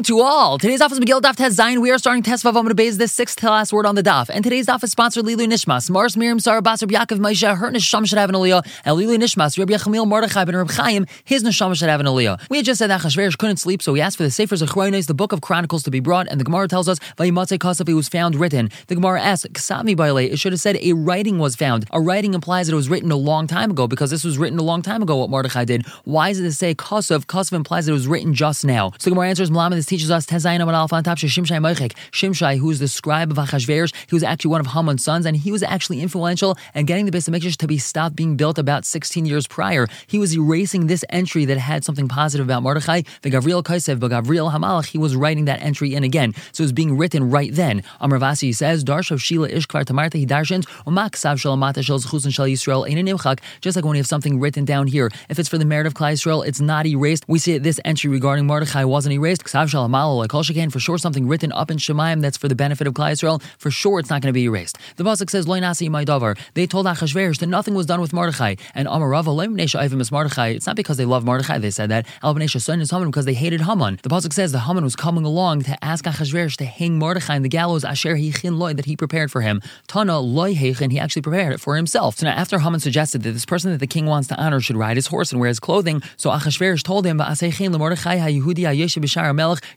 Shalom to all. Today's office is Megillah Daf Tez Zayin. We are starting Test Vav Amud the sixth to last word on the daf. And today's daf is sponsored Lilu Nishmas. Mars Miriam Sarah Basar Yaakov Maisha. Her neshama should have an aliyah. And Lilu Nishmas. Rabbi Yechamiel Mordechai ben Rabbi Chaim. His neshama should have an aliyah. We had just said that Chashverosh couldn't sleep, so he asked for the Sefer Zechronis, the book of Chronicles, to be brought. And the Gemara tells us Vayimatze Kasaf it was found written. The Gemara asks Ksami Baile. It should have said a writing was found. A writing implies that it was written a long time ago because this was written a long time ago. What Mordechai did. Why does it to say Kasaf? Kasaf implies that it was written just now. So the Gemara answers Malama. Teaches us Tezayin Amad Alpha on top Shimshai Moichek. Shimshai, who is the scribe of Achashverosh, he was actually one of Haman's sons, and he was actually influential in getting the Beis to be stopped being built about 16 years prior. He was erasing this entry that had something positive about Mordechai. The Gavriel Kaisev, but Gavriel Hamalach, he was writing that entry in again. So it was being written right then. Amravasi says, Darshav Shila Ishkvar Tamarta, he darshans, Umaksav Shalamata Shal Zchus Shal Yisrael, Ein Nimchak, just like when we have something written down here. If it's for the merit of Klai Yisrael, it's not erased. We see this entry regarding Mordechai wasn't erased. For sure something written up in Shemaim that's for the benefit of Klai Yisrael, for sure it's not going to be erased. The Pasuk says, Loy Nasi Davar. They told Achashverosh that nothing was done with Mordechai. And Amarava, Ivim is Mordechai. It's not because they love Mordechai, they said that. Al Nesha son is Haman because they hated Haman. The Pasuk says the Haman was coming along to ask Achashverosh to hang Mordechai in the gallows Asher Hichin Loy that he prepared for him. Tana Loy Hechin, he actually prepared it for himself. So now after Haman suggested that this person that the king wants to honor should ride his horse and wear his clothing, so Achashverosh told him,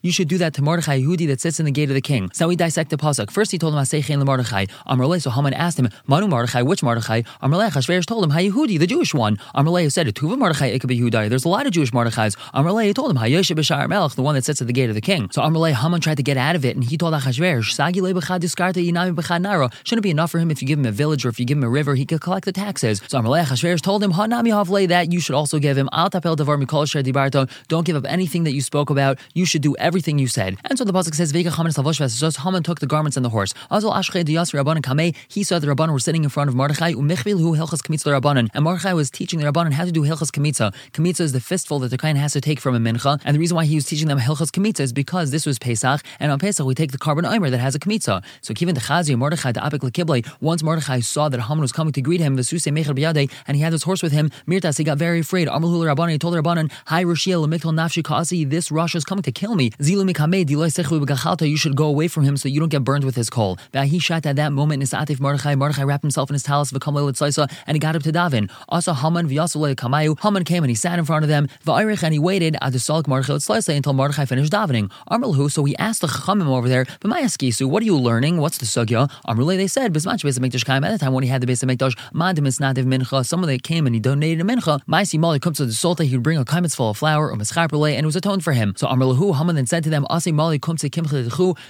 You should do that to Mordechai Yehudi that sits in the gate of the king. So we dissect the pasuk. First, he told him Asechein Mordechai. Amrle. So Haman asked him, Manu Mordechai, which Mordechai? Amrle. Chashverosh told him, Yehudi, the Jewish one. Amrle said, Tuva Mordechai be Yehudai. There's a lot of Jewish Mordechais. Amrle told him, Hayeshe B'Shar Melech, the one that sits at the gate of the king. So Amrle Haman tried to get out of it, and he told Achashverosh, Sagi B'Chad Diskarta Yinami B'Chad Naro. Shouldn't be enough for him if you give him a village or if you give him a river, he could collect the taxes. So Amrle Achashverosh told him, Hanami Havle, that you should also give him Al Tapel Davar Mikol Sher Dibarto. Don't give up anything that you spoke about. You should do everything you said. And so the pasuk says, Vega Haman Haman took the garments and the horse. Azal Ashche Diyas Rabbanan Kameh. He saw the Rabbanan were sitting in front of Mordechai. Umichvil hu Hilchas Kamitza Rabbanan. And Mordechai was teaching the Rabbanan how to do Hilchas Kamitza. Kamitza is the fistful that the Kain has to take from a mincha. And the reason why he was teaching them Hilchas Kamitza is because this was Pesach, and on Pesach we take the korban omer that has a Kamitza. So given the Chazi Mordechai the Apik Lekible, once Mordechai saw that Haman was coming to greet him, Vesuse Mecher Biyade, and he had his horse with him, Mirtas, he got very afraid. Amalhul Rabbanan, he told the Rabbanan, Hi Rashia Lemikal Nafshi Kasi, this Rosh is coming to kill me. You should go away from him so you don't get burned with his coal. He shot at that moment Nisatif Mordechai. Mordechai wrapped himself in his a and he got up to Davin. Also Haman kamayu. Haman came and he sat in front of them. Va'irich and he waited at the salik Mordechai until Mordechai finished davening. Amrulhu, so he asked the Chachamim over there, but my Eskisu, what are you learning? What's the sugya? Amrulay, they said, Bismach Beis. At the time when he had the Beis Hamikdash, Madim is nativ mincha. Someone that came and he donated a mincha. Maisi Mali comes to the Sulta, he would bring a kaimitz full of flour or mischarpele, and it was atoned for him. So Amrulhu, Haman then said to them, Asi Mali comes to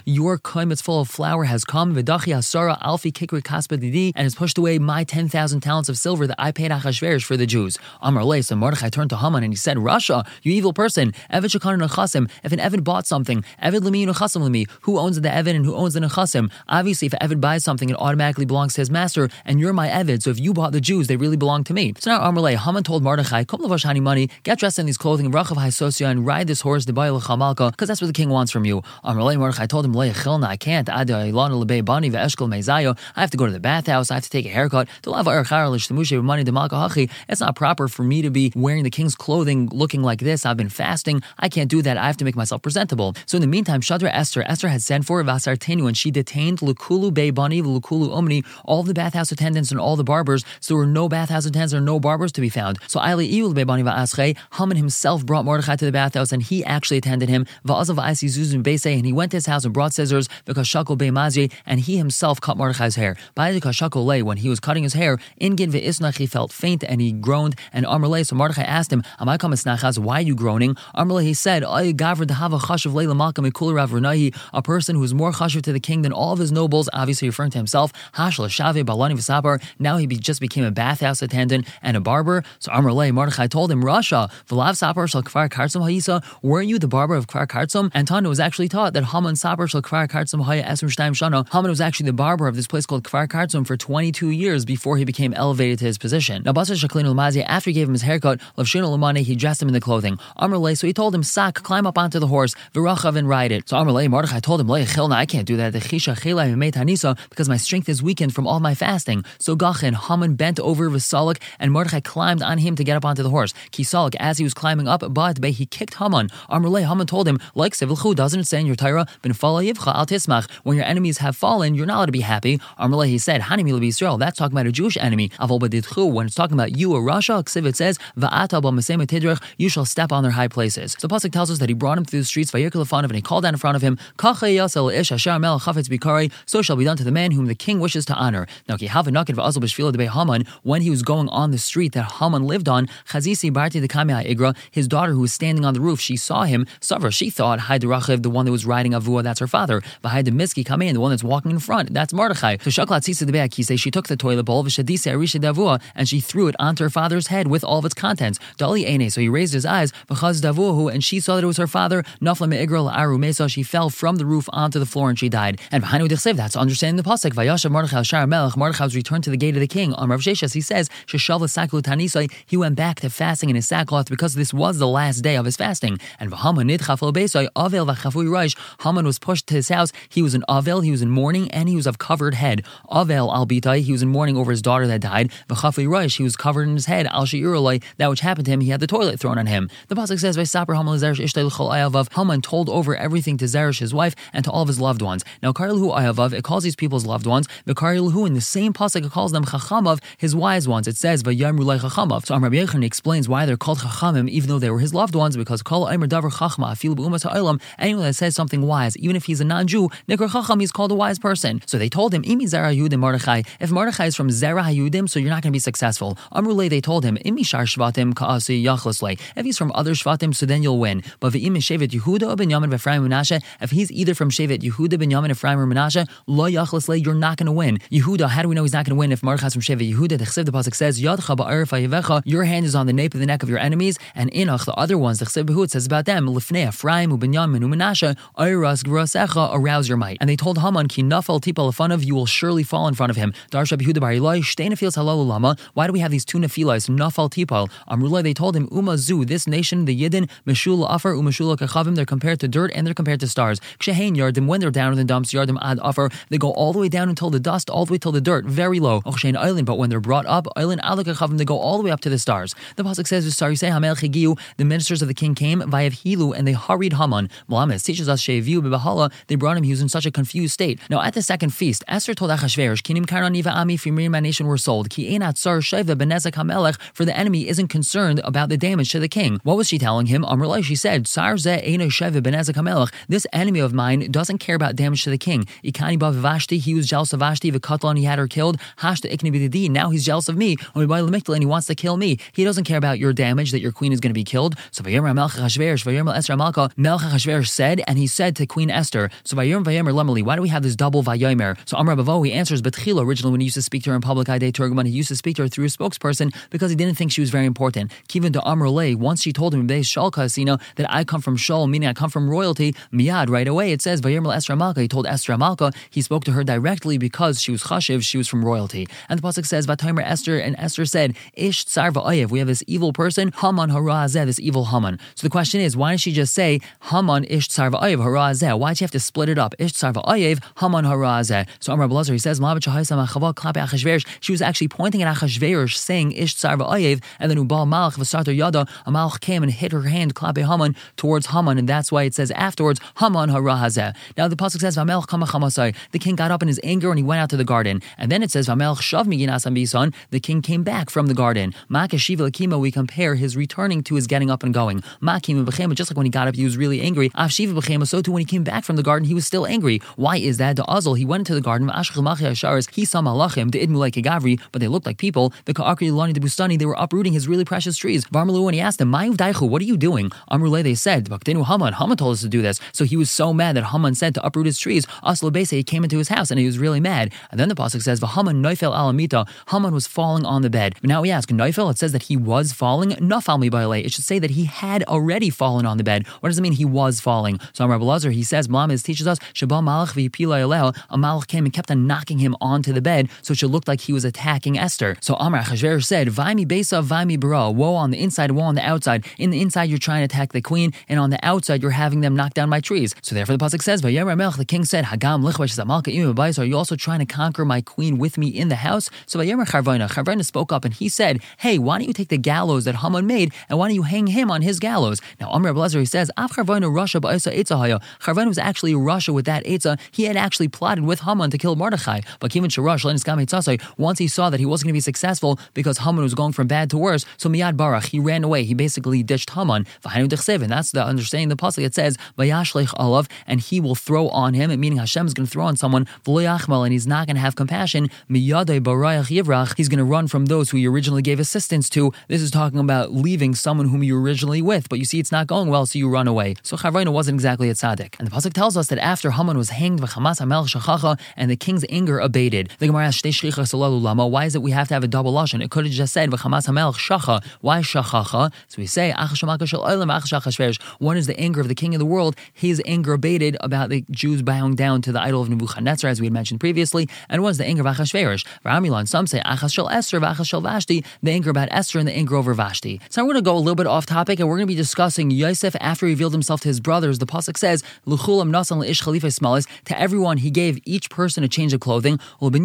your kaimitz full of flour has come. Vidachi Asara Alfi Kikri and has pushed away my 10,000 talents of silver that I paid Achashverosh for the Jews. Amar Le, so Mordechai turned to Haman and he said, Rasha, you evil person, Evid Shekhan Nechasim, if an Evid bought something, Evid Lemi Nechasim Lemi, who owns the Evid and who owns the Nechasim? Obviously, if Evid buys something, it automatically belongs to his master, and you're my Evid, so if you bought the Jews, they really belong to me. So now Amar Le, Haman told Mordechai, Come lavash honey money, get dressed in these clothing, Rachav Haisosia, and ride this horse, the Baal Chamalka, because that's what the king wants from you. Um, Le, Mordechai told him, I can't, I have to go to the bathhouse, I have to take a haircut. It's not proper for me to be wearing the king's clothing looking like this. I've been fasting. I can't do that. I have to make myself presentable. So in the meantime, Shadra Esther, Esther had sent for Vasartenu and she detained Lukulu Bey Bani, Lukulu Omni, all the bathhouse attendants and all the barbers. So there were no bathhouse attendants or no barbers to be found. So Aili Iul Bey Bani Haman himself brought Mordechai to the bathhouse and he actually attended him. Va'azav Aisi Zuzun Beise, and he went to his house and brought scissors because Bey Mazi, and he himself cut Mordechai's hair. By the Kashakole, when he was cutting his hair, in Gin Ve'isnach, he felt faint and he groaned. And Amrle, so Mordechai asked him, Am I coming snachas? Why are you groaning? Amrle, he said, "I governed to have a person who is more chashav to the king than all of his nobles, obviously referring to himself. Hashla Balani V'Sapar. Now he just became a bathhouse attendant and a barber. So Amrle, Mordechai told him, Rasha, V'lav Sapar Shal Kfar Ha'isa. Weren't you the barber of Kfar Kartzum? And Tana was actually taught that Haman Sapar Shal Kfar Kartzum Ha'ya Esrim Shana. Haman was actually the barber of this place called Kfar Kartzum for 22 years before he became elevated to his position. Now, Basar Shaklin Lamazi, after he gave him his haircut, Lavshin Lamane, he dressed him in the clothing. Amrle, so he told him, Sak, climb up onto the horse, Virachav, and ride it. So Amrle, Mordechai told him, Chilna, I can't do that. The Because my strength is weakened from all my fasting. So Gachin, Haman bent over Vasalik, and Mordechai climbed on him to get up onto the horse. Kisalik, as he was climbing up, but he kicked Haman. Amrle, Haman told him, like Sivilchu, doesn't it say in your Torah, Ben al Tismach, when your enemies have fallen, you're not allowed to be happy. He said, Hanimi Israel, that's talking about a Jewish enemy. Badidchu, when it's talking about you, a Rasha, it says, Va'ata Tidrich, you shall step on their high places. So Pasuk tells us that he brought him through the streets, Vayikal and he called down in front of him, so shall be done to the man whom the king wishes to honor. Now, when he was going on the street that Haman lived on, Chazisi Barti the Igra, his daughter who was standing on the roof, she saw him, Savra, she thought, Haidarachiv, the one that was riding Avua, that's her father. Vahai Miski in, the one that's walking in front, that's Mordechai. So the he say she took the toilet bowl, Vishadisa Arisha Davua, and she threw it onto her father's head with all of its contents. Dali Ene, so he raised his eyes, Vachaz Davuhu, and she saw that it was her father, Nafla Me'igral Aru Mesa, she fell from the roof onto the floor and she died. And Vahanu Dichsev, that's understanding the Pasuk, Vayasha Mordechai Shar Melech, Mordechai was returned to the gate of the king. On Rav Sheshas, he says, Sheshavla Saklu Tanisai, he went back to fasting in his sackcloth because this was the last day of his fasting. And Vahaman Nidchafel Vachafui Raish, Haman was pushed to his house. He was in Avel, he was in mourning, and he was of covered head. Avel Albitai, he was in mourning over his daughter that died. Vachafui Raish, he was covered in his head. Al Shi'uralai, that which happened to him, he had the toilet thrown on him. The Pasuk says, Vasaper Haman Chol Ayavav, Haman told over everything to Zeresh, his wife, and to all of his loved ones. Now, Karilhu Ayavav, it calls these people's loved ones. Vikarilhu, in the same Pasuk, it calls them Chachamav, his wise ones. It says, Vayamru Lai Chachamav. So Amr Yechon explains why they're called Chachamim, even though they were his loved ones, because Kol Aimer Davar Chachma, Ha'ilam, anyone that says something wise, even if he's a non-Jew, he's called a wise person. So they told him, Imi Zera Yudim Mordechai, if Mordechai is from Zera Hayudim, so you're not going to be successful. Amrule, they told him, Imi Shar Shvatim. If he's from other Shvatim, so then you'll win. But V'im Shevet Yehuda ben Yamin V'Ephraim Menashe, if he's either from Shevet Yehuda ben Yamin Ephraim or Menashe, Lo Yachlasle, you're not going to win. Yehuda, how do we know he's not going to win if Mordechai is from Shevet Yehuda? The Chesiv, the Pasuk says, Yadcha Ba'ar Fayevecha, your hand is on the nape of the neck of your enemies, and Inach, the other ones, the Chesiv says about them, Lifnei Ephraim, Ubenyamin, Umenashe, Ayras Grasecha, arouse your might. And they told Haman, Ki nafal tipal of you will surely fall in front of him. Darsha Yehuda Eloi, Shteina feels halal. Why do we have these two nefilas, nafal tipal? Amrullah, they told him, Umazu, this nation, the Yidden, Meshula Afar, Umeshula Kachavim, they're compared to dirt and they're compared to stars. Kshehain Yardim, when they're down in the dumps, Yardim Ad Afar, they go all the way down until the dust, all the way till the dirt, very low. Ochshein Island, but when they're brought up, Island Alakachavim, they go all the way up to the stars. The Pasuk says, the ministers of the king came, Vayav Hilu, and they hurried Haman. Muhammad teaches us Sheviu Bibahala, they brought him, he was in such a confused state. Now, at the second feast, Esther told Achashverosh, Kinim Karaniva Ami, Fimir, my nation were sold. Ki Einat Sar Sheva Benezek Hamelech, for the enemy isn't concerned about the damage to the king. What was she telling him? Amrullah, she said, Sar Ze Eina Sheva Benezek Hamelech, this enemy of mine doesn't care about damage to the king. Ikani Bav Vashti, he was jealous of Vashti, Vikatlan, he had her killed. Hashta Ikni now he's jealous of me. And he wants to kill me. He doesn't care about your damage that your queen is going to be killed. So Vayomer Melch Hashverosh, Vayomer Esther Malka, Melch Hashverosh said, and he said to Queen Esther, so Vayomer Vayomer Lemali, why do we have this double Vayomer? So Amr Bavo, he answers, Betchila, originally when he used to speak to her in public, Ide Turgaman, he used to speak to her through a spokesperson because he didn't think she was very important. Kivin to Amr Lay, once she told him, Shalka, you know, that I come from Shal, meaning I come from royalty, Miad, right away, it says, Vayomer Esther Malka, he told Esther Malka, he spoke to her directly because she was Chashiv, she was from royalty. And the Pasuk says, Vatomer Esther, and Esther said, Ish Tsarva Ayev, we have this evil person, Haman Harazeh, this evil Haman. So the question is, why didn't she just say Haman Ish Ayev Harazeh? Why'd she have to split it up? Ish Tsarva Ayev, Haman Harazeh. So Amr Blazer, he says, she was actually pointing at Achashverosh, saying Ish Tsarva Ayev, and then Ubal Malach Vasartar Yada, a Malach came and hit her hand, Klape Haman, towards Haman, and that's why it says afterwards, Haman Harazeh. Now the Pasuk says, Vamelch Kamachamasai. The king got up in his anger and he went out to the garden. And then it says, Vamelch Shav. The king came back from the garden. Makashiva we compare his returning to his getting up and going. Makim just like when he got up, he was really angry. Afshiva Bechema, so too when he came back from the garden, he was still angry. Why is that? The Azal, he went into the garden, of Ashkelmachia he saw Malachim, the Idmu like Gavri, but they looked like people. The Ka'akri the Bustani, they were uprooting his really precious trees. Varmalu, when he asked them, Mayuv Daichu, what are you doing? Amrule, they said, Baktenu Haman, Haman told us to do this. So he was so mad that Haman said to uproot his trees. Aslo Bese, he came into his house and he was really mad. And then the Pasuk says, Vahaman Neufel Alamita, Haman was falling on the bed. But Now we ask, Neufel, it says that he was falling. Nafal mi It should say that he had already fallen on the bed. What does it mean he was falling? So Rabbi Lazar, he says, Malamis teaches us, Shabal Malach v'yipila a Malach came and kept on knocking him onto the bed, so it should look like he was attacking Esther. So Amr Achashver said, Vaimi Besa, Vaimi Bara, woe on the inside, woe on the outside. In the inside, you're trying to attack the queen, and on the outside, you're having them knock down my trees. So therefore, the Pasuk says, Melch, the king said, Hagam Lichvash are you also trying to conquer my queen with me in the house? So Vayemer Charvaina, Charvaina spoke up and he said, Hey, why don't you take the gallows that Haman made and why don't you hang him on his gallows? Now Amr Blazer, he says, Charvanu was actually Russia with that Eitzah. He had actually plotted with Haman to kill Mordechai. But Kivan Sharash, once he saw that he wasn't going to be successful because Haman was going from bad to worse, so Miyad Barach, he ran away. He basically ditched Haman. That's the understanding the pasuk. It says, and he will throw on him, meaning Hashem is going to throw on someone, and he's not going to have compassion. He's going to run from those who he originally gave assistance to. This is talking about leaving someone whom you originally with, but you see it's not going well, so you run away. So Charvaina wasn't exactly a tzaddik. And the pasuk tells us that after Haman was hanged, v'chamas hamel shachacha, and the king's anger abated. The Gemara asks, lama, why is it we have to have a double lashon? It could have just said v'chamas hamel shacha. Why shachacha? So we say one is the anger of the king of the world. His anger abated about the Jews bowing down to the idol of Nebuchadnezzar, as we had mentioned previously, and is the anger of Achashverosh. Ramilan, some say Achas shel Esther, Achas shel Vashti, the anger about Esther and the anger over Vashti. So I'm going to go a little bit off topic, and we're going to be discussing Yosef after he revealed himself to his brothers. The pasuk says, "Luchulam nasan leish chalifas smalis." To everyone, he gave each person a change of clothing. And to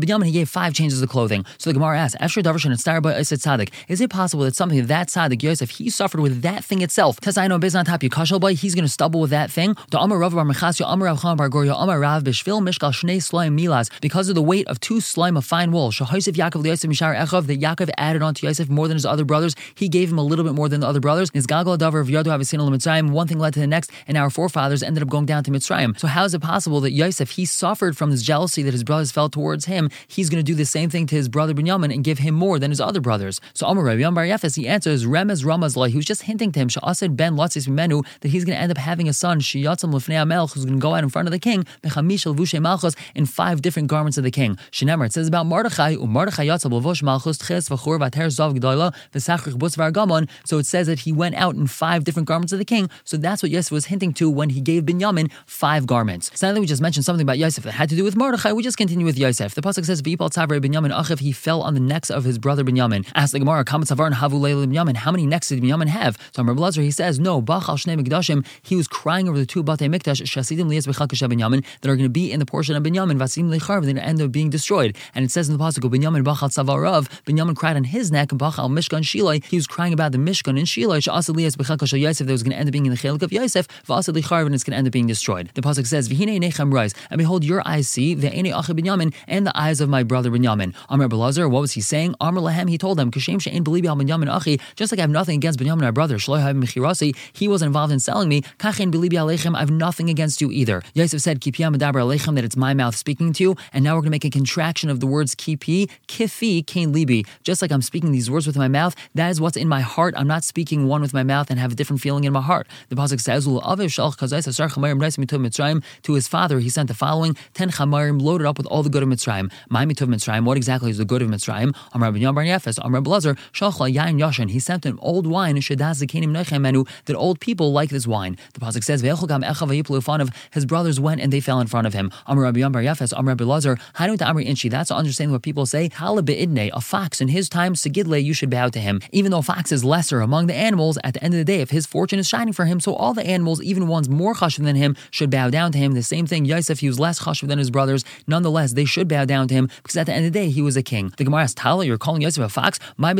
Binyamin he gave five changes of clothing. So the Gemara asks, "After darshan and star by Tzaddik, is it possible that something that tzaddik Yosef he suffered with that thing itself? Tasaino bezan tap yikashal boy, he's going to stumble with that thing. The Amar Rav Bar Mechasya, Amar Rav Bar Goria, Amar Rav Bishvil Mishkal Shnei Slime Milas, because of the weight of two slime of fine wool. Shahosef Yaakov Yosef Mishar Echav, that Yaakov added on to Yosef more than his other brothers. He gave him a little bit more than the other brothers. Nizgagal of Yadu Havasina Mitzrayim, one thing led to the next, and our forefathers ended up going down to Mitzrayim. So how is it possible that Yosef, he suffered from this jealousy that his brothers felt towards him? He's going to do the same thing to his brother Binyamin and give him more than his other brothers. So Amar Rabbi Bar Yefes, he answers, Remez Ramaz He was just hinting to him, Sha'asad Ben Latzis Menu, that he's going to end up having a son, Shiyatzam Lefnei Melch, who's going to go out in front of the king, Mechamish Vushe Malchus, in five different garments of the king. Shinemar, it says about Mordechai, Mordechai Yatzam Levush Malchus, Ches Vachur Vater Zav Gdoila, Vesachrich Butz Vargamon. So it says that he went out in five different garments of the king. So that's what Yosef was hinting to when he gave Binyamin five garments. That we just mentioned something about Yosef that had to do with Mordechai, we just continue with Yosef. The pasuk says, Vipal Tavre Binyamin Achiv, he fell on the necks of his brother Binyamin. Ask the Gemara, Kamatzavar Havu Binyamin, how many necks did Binyamin have? So Rabbi Lazar, he says, no, Bachal Shnei Mikdashim, he was crying over the two Batei Mikdash, Shasidim Lias Bechakasha Binyamin, that are going to be in the portion of Binyamin, Vasim Lecharv, they're going to end up being destroyed. And it says in the pasuk, Binyamin Bachal Tzavarav, Binyamin cried on his neck, Bachal Mishkan Shilai, he was crying about the Mishkan in Shilai, Shasad Lias Bechakasha Yosef, that was going to end up being in the Chelik of Yosef, and it's going to end up being destroyed. The pasuk says, Vihine Nechem Rise, and behold, your eyes see, the Ene Achi Binyamin, and the eyes of my brother Binyamin. Amr Belazar, what was he saying? Amr Lahem, he told them, Kashem She'en Belibi Al Binyamin Achi, just like I have nothing against Binyamin, our brother, he wasn't involved in selling me, Kachen Belibi Alechem, I have nothing against you either. Yosef said, Kipiyam Adabar Alechem, that it's my mouth speaking to you, and now we're going to make a contraction of the words Kipi, Kifi, Kain Libi. Just like I'm speaking these words with my mouth, that is what's in my heart. I'm not speaking one with my mouth and have a different feeling in my heart. The Pasuk says, to his father, he sent the following 10 chamarim loaded up with all the good of Mitzrayim. My mitov Mitzrayim, what exactly is the good of Mitzrayim? Amr Ben Bar Yefes, Amr Blazer, Shalcha Yain Yashin. He sent an old wine, Shadaz Zakenim Nechem Menu, that old people like this wine. The Pasuk says, of his brothers went and they fell in front of him. Amr Rabbi Bar Yefes, Amr Rabbi Lazar, Hanut Amri Inchi. That's understanding what people say. Idne, a fox in his time, Sigidle, you should bow to him. Even though fox is lesser among the animals, at the end of the day, if his fortune is shining for him, so all the animals, even ones more chashuv than him, should bow down to him. The same thing, Yosef, he was less chashuv than his brothers. Nonetheless, they should bow down to him because at the end of the day, he was a king. The Gemara asks, Tala, you're calling Yosef a fox? Why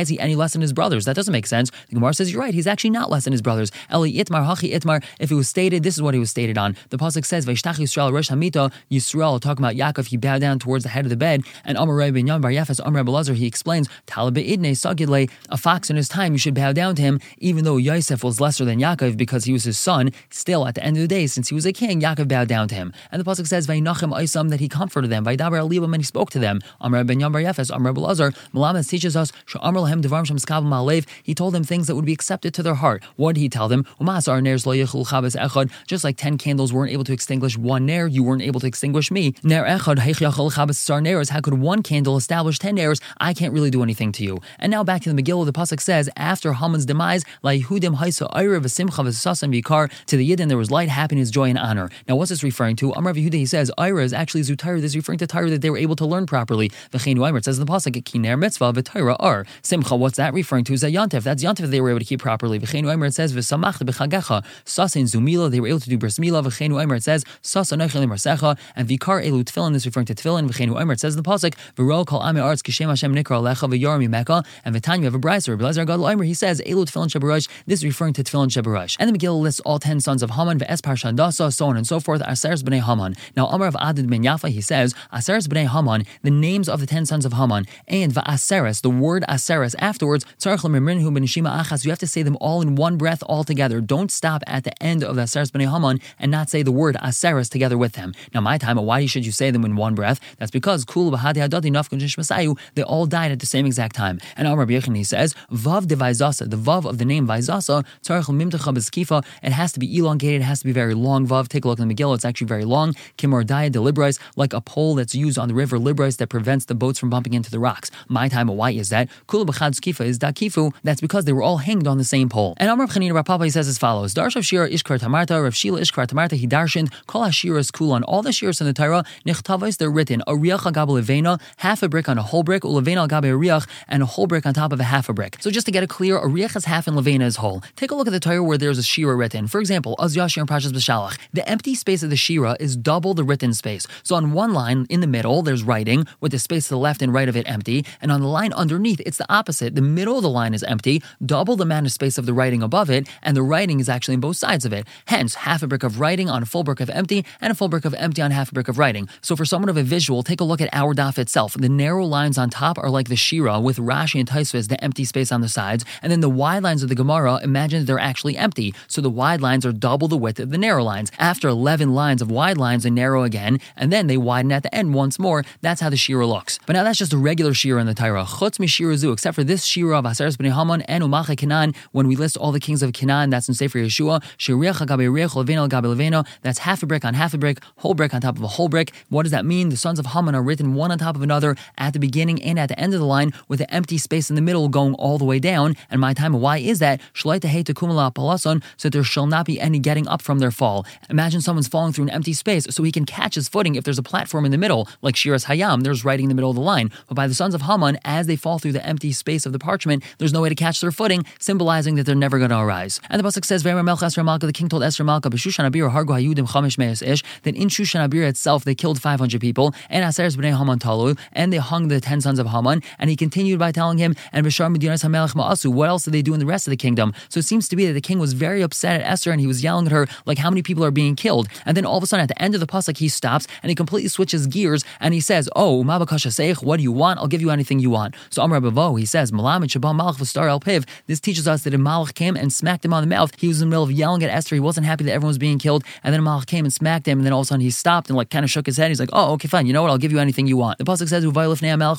is he any less than his brothers? That doesn't make sense. The Gemara says, You're right, he's actually not less than his brothers. Eli Itmar, Hachi Itmar, if it was stated, this is what he was stated on. The Pasuk says, Vaishtach Yisrael, Rosh Hamita, Yisrael, talking about Yaakov, he bowed down towards the head of the bed. And Amar Rebbe Ben Yam Bar Yafas, Amar Rebbe he explains, Talib Idne, Sagidle, a fox in his time, you should bow down to him, even though Yosef was lesser than Yaakov because he was his son. Still, at the end of the day, since he was a king, Yaakov bowed down to him. And the Pasuk says, Vainachem Isam, that he comforted them, Vaidabar Alibam, and he spoke to them. Amar Ben Yam Bar Yafas, Amar Rebbe Malamas teaches us, Sha'amar Lahem Devarim Shem Malev, he told them things that would be accepted to their heart. What did he tell them? Just like ten candles weren't able to extinguish one nair, you weren't able to extinguish me. Nair echad How could one candle establish ten nairs? I can't really do anything to you. And now back to the Megillah, the pasuk says, after Haman's demise. To the Yidden there was light, happiness, joy, and honor. Now what's this referring to? Amr Yehuda he says Ira is actually Zutayr. This is referring to Tyre that they were able to learn properly. V'cheinu it says in the pasuk Kiner mitzvah v'Tyra are Simcha. What's that referring to? Is that Yantif? That's Yantif they were able to keep properly. V'cheinu it says V'samach b'chagecha. Sasin zumila they were able to do bris mila. V'cheinu it says Sasa nechel marsecha and Vikar elu tefillin is referring to tefillin. V'cheinu it says in the pasuk V'ro kol ame arts kishem Hashem nikra lecha v'yormi meka and V'tanya have a brayser. Rabbi Gadol Omer he says elu Tefillin Shabarosh. This is referring to Tefillin Shabarosh. And the Megillah lists all ten sons of Haman, Ve'es Parshandasa, so on and so forth, Aseres B'nai Haman. Now, Amar of Adad ben Yafa, he says, Aseres B'nai Haman, the names of the ten sons of Haman, and Va'aseres, the word Aseres afterwards, Tzarech Lemimrinhu ben Achas, you have to say them all in one breath all together. Don't stop at the end of the Aseres B'nai Haman and not say the word Aseres together with them. Now, my time, why should you say them in one breath? That's because Kul Bahadi Hadadi Nafkun they all died at the same exact time. And Amar Yechon, he says, Vav the Vav of the name Vaizasa, Tzarech Mimtacha Beskifa, it has to be elongated, it has to be very long Vav. Take a look in the Megillah, it's actually very long. Kimor Daya Delibrais, like a pole that's used on the river Librais that prevents the boats from bumping into the rocks. My time, why is that? Kula B'chad Skifa is Dakifu, that's because they were all hanged on the same pole. And Amar Chanina Rapapa, he says as follows, Darsh of Shira Ishkar Tamarta, Rav Shila Ishkar Tamarta, he darshaned, Kol Hashiras Kulan, all the Shiras in the Torah, Nichtavais, they're written, a Riach Agab half a brick on a whole brick, Ulevena Al Gabe Riach, and a whole brick on top of a half a brick. So just to get it clear, a Half and Levena is whole. Take a look at the Torah where there's a Shira written. For example, Az Yashir and Prashas B'Shalach. The empty space of the Shira is double the written space. So on one line in the middle, there's writing, with the space to the left and right of it empty, and on the line underneath, it's the opposite. The middle of the line is empty, double the amount of space of the writing above it, and the writing is actually on both sides of it. Hence, half a brick of writing on a full brick of empty, and a full brick of empty on half a brick of writing. So for someone of a visual, take a look at our daf itself. The narrow lines on top are like the Shira with Rashi and Taisvis, the empty space on the sides, and then the wide lines of the Gemara, imagine they're actually empty. So the wide lines are double the width of the narrow lines. After 11 lines of wide lines, they narrow again, and then they widen at the end once more. That's how the Shira looks. But now that's just a regular Shira in the Torah. Chutz mi zu, except for this Shira of Aseres b'nei Haman and Umacha Kenan, when we list all the kings of Kenan, that's in Sefer Yeshua, Shiriach Leveno, that's half a brick on half a brick, whole brick on top of a whole brick. What does that mean? The sons of Haman are written one on top of another at the beginning and at the end of the line with an empty space in the middle going all the way down. And my time, why is that? So there shall not be any getting up from their fall. Imagine someone's falling through an empty space so he can catch his footing if there's a platform in the middle, like Shiras Hayam, there's writing in the middle of the line. But by the sons of Haman, as they fall through the empty space of the parchment, there's no way to catch their footing, symbolizing that they're never going to arise. And the Pasuk says, the king told Esther Malka, that in Shushan Abir itself they killed 500 people, and Aseres B'nai Haman Talu, and they hung the 10 sons of Haman, and he continued by telling him, and what else did they do in the rest of the kingdom? So it seems to be that the king was very upset at Esther, and he was yelling at her, like, how many people are being killed? And then all of a sudden, at the end of the Pasuk, he stops, and he completely switches gears, and he says, oh, what do you want? I'll give you anything you want. So Amr Bavo, he says, Malach this teaches us that if Malach came and smacked him on the mouth, he was in the middle of yelling at Esther, he wasn't happy that everyone was being killed, and then Malach came and smacked him, and then all of a sudden he stopped and like kind of shook his head. He's like, "Oh, okay, fine. You know what? I'll give you anything you want." The pasuk says,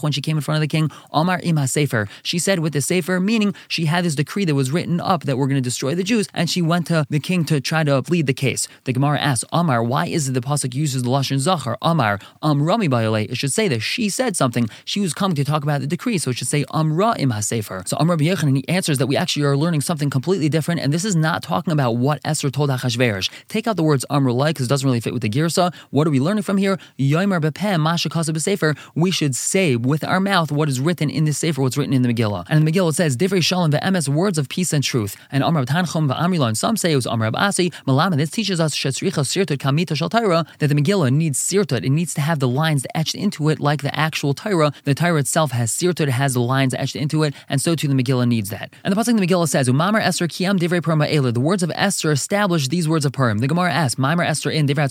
when she came in front of the king, Omar ima sefer." She said with the sefer, meaning she had this decree that was written up that we're going to destroy the Jews, and she went to the king to try to plead the case. The Gemara asks, Omar, why is it the pasuk uses the lashon zachar? Omar, Rami bayale. It should say that she said something. She was coming to talk about the decree, so it should say Amra im sefer. So Amr B'Yechan, and he answers that we actually are learning something completely different, and this is not talking about what Esther told Achashverosh. Take out the words Amr like because it doesn't really fit with the girsa. What are we learning from here? Yoimer bepem masha b'sefer. We should say with our mouth what is written in this sefer, what's written in the Megillah. And the Megillah says divrei shalom ve'emes, words of peace and truth. And Amr Tanchum ve'amrilon. Some say it was Amr Asi. Malama. This teaches us sirtut kamita shal that the Megillah needs sirtut. It needs to have the lines etched into it like the actual Torah. The Torah itself has sirtut. It has the lines etched into it, and so too the Megillah needs that. And the pasuk the Megillah says, "Umamar Esther kiam divrei Purim The words of Esther established these words of Purim. The Gemara asks, "Maimer Esther in divrei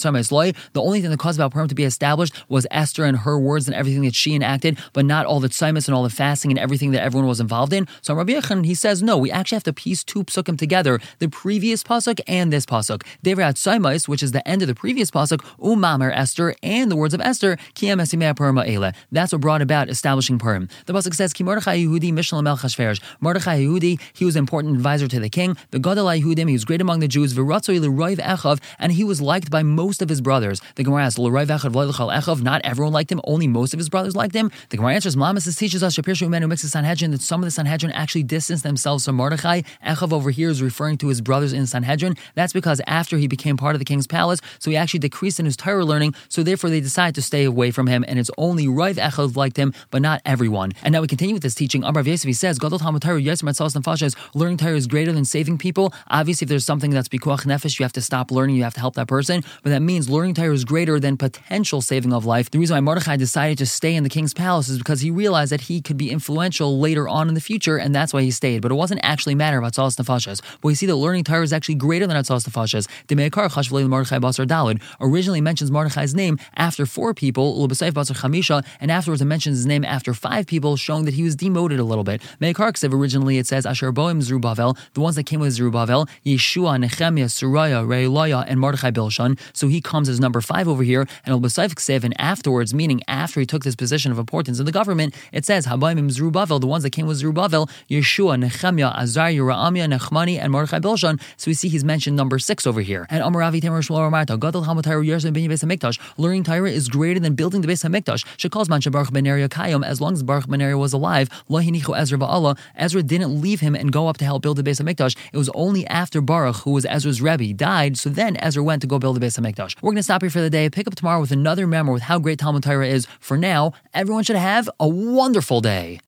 the only thing that caused about Purim to be established was Esther and her words and everything that she enacted, but not all the tzaimis and all the fasting and everything that everyone was involved in. So Rabbi Yechon, he says, no, we actually have to piece two psukim together, the previous pasuk and this pasuk. Devrat tzaimis, which is the end of the previous pasuk, umamer Esther, and the words of Esther, kiyam esimei Purim ele. That's what brought about establishing Purim. The pasuk says, Ki Mordechai Yehudi Mishlam El Chashverish. Mordechai Yehudi, he was an important advisor to the king. The Gadol Yehudim, he was great among the Jews. V'ratzoi l'roiv echav, and he was liked by most of his brothers. The Gemara asks, not everyone liked him, only most of his brothers liked him. The Gemara answers, Malamas teaches us, Shapir Shumen, who mixes Sanhedrin, that some of the Sanhedrin actually distanced themselves from Mordechai. Echav over here is referring to his brothers in Sanhedrin. That's because after he became part of the king's palace, so he actually decreased in his Torah learning, so therefore they decided to stay away from him, and it's only Rive Echav liked him, but not everyone. And now we continue with this teaching. Amrav Yosef, he says, Gadol Talmud learning Torah is greater than saving people. Obviously, if there's something that's Bikuach Nefesh, you have to stop learning, you have to help that person, but that means learning Torah is greater than potential saving of life. The reason why Mordechai decided to stay in the king's palace is because he realized that he could be influential later on in the future, and that's why he stayed. But it wasn't actually matter about Atzalas Nefashas. But we see that learning Torah is actually greater than Atzalas Nefashas. The Meikar Chashvlei Mordechai Basar Dalid originally mentions Mordechai's name after four people, Ulubasayf Basar Chamisha, and afterwards it mentions his name after five people, showing that he was demoted a little bit. Meikar originally it says Asher Boim Zerubbabel, the ones that came with Zerubbabel, Yeshua, Nehemiah, Suraya, Reilaya, and Mordechai Bilshan. So he comes as number five over here, and Ulubasayf Ksev, and afterwards, meaning after he took this position of importance in the government, it says Habaim Zerubbabel, the ones that came with Zerubbabel, Yeshua, Nehemiah, Azariah, Ra'amia, Nechmani, and Mordechai Bilshan. So we see he's mentioned number six over here. And Amaravi Tamer Shmuel Ramarta, Gadol Hamatayra Yerzim Ben Beis Hamikdash. Learning Torah is greater than building the Beis Hamikdash. Shekals Man Baruch Ben Kayom. As long as Baruch Ben was alive, Lahinichu Ezra Ba'ala. Ezra didn't leave him and go up to help build the Beis Hamikdash. It was only after Baruch, who was Ezra's Rebbe, died. So then Ezra went to go build the Beis Hamikdash. We're going to stop here for the day. Pick up tomorrow with another memoir with how great Talmud Torah is. For now, everyone should have a wonderful day.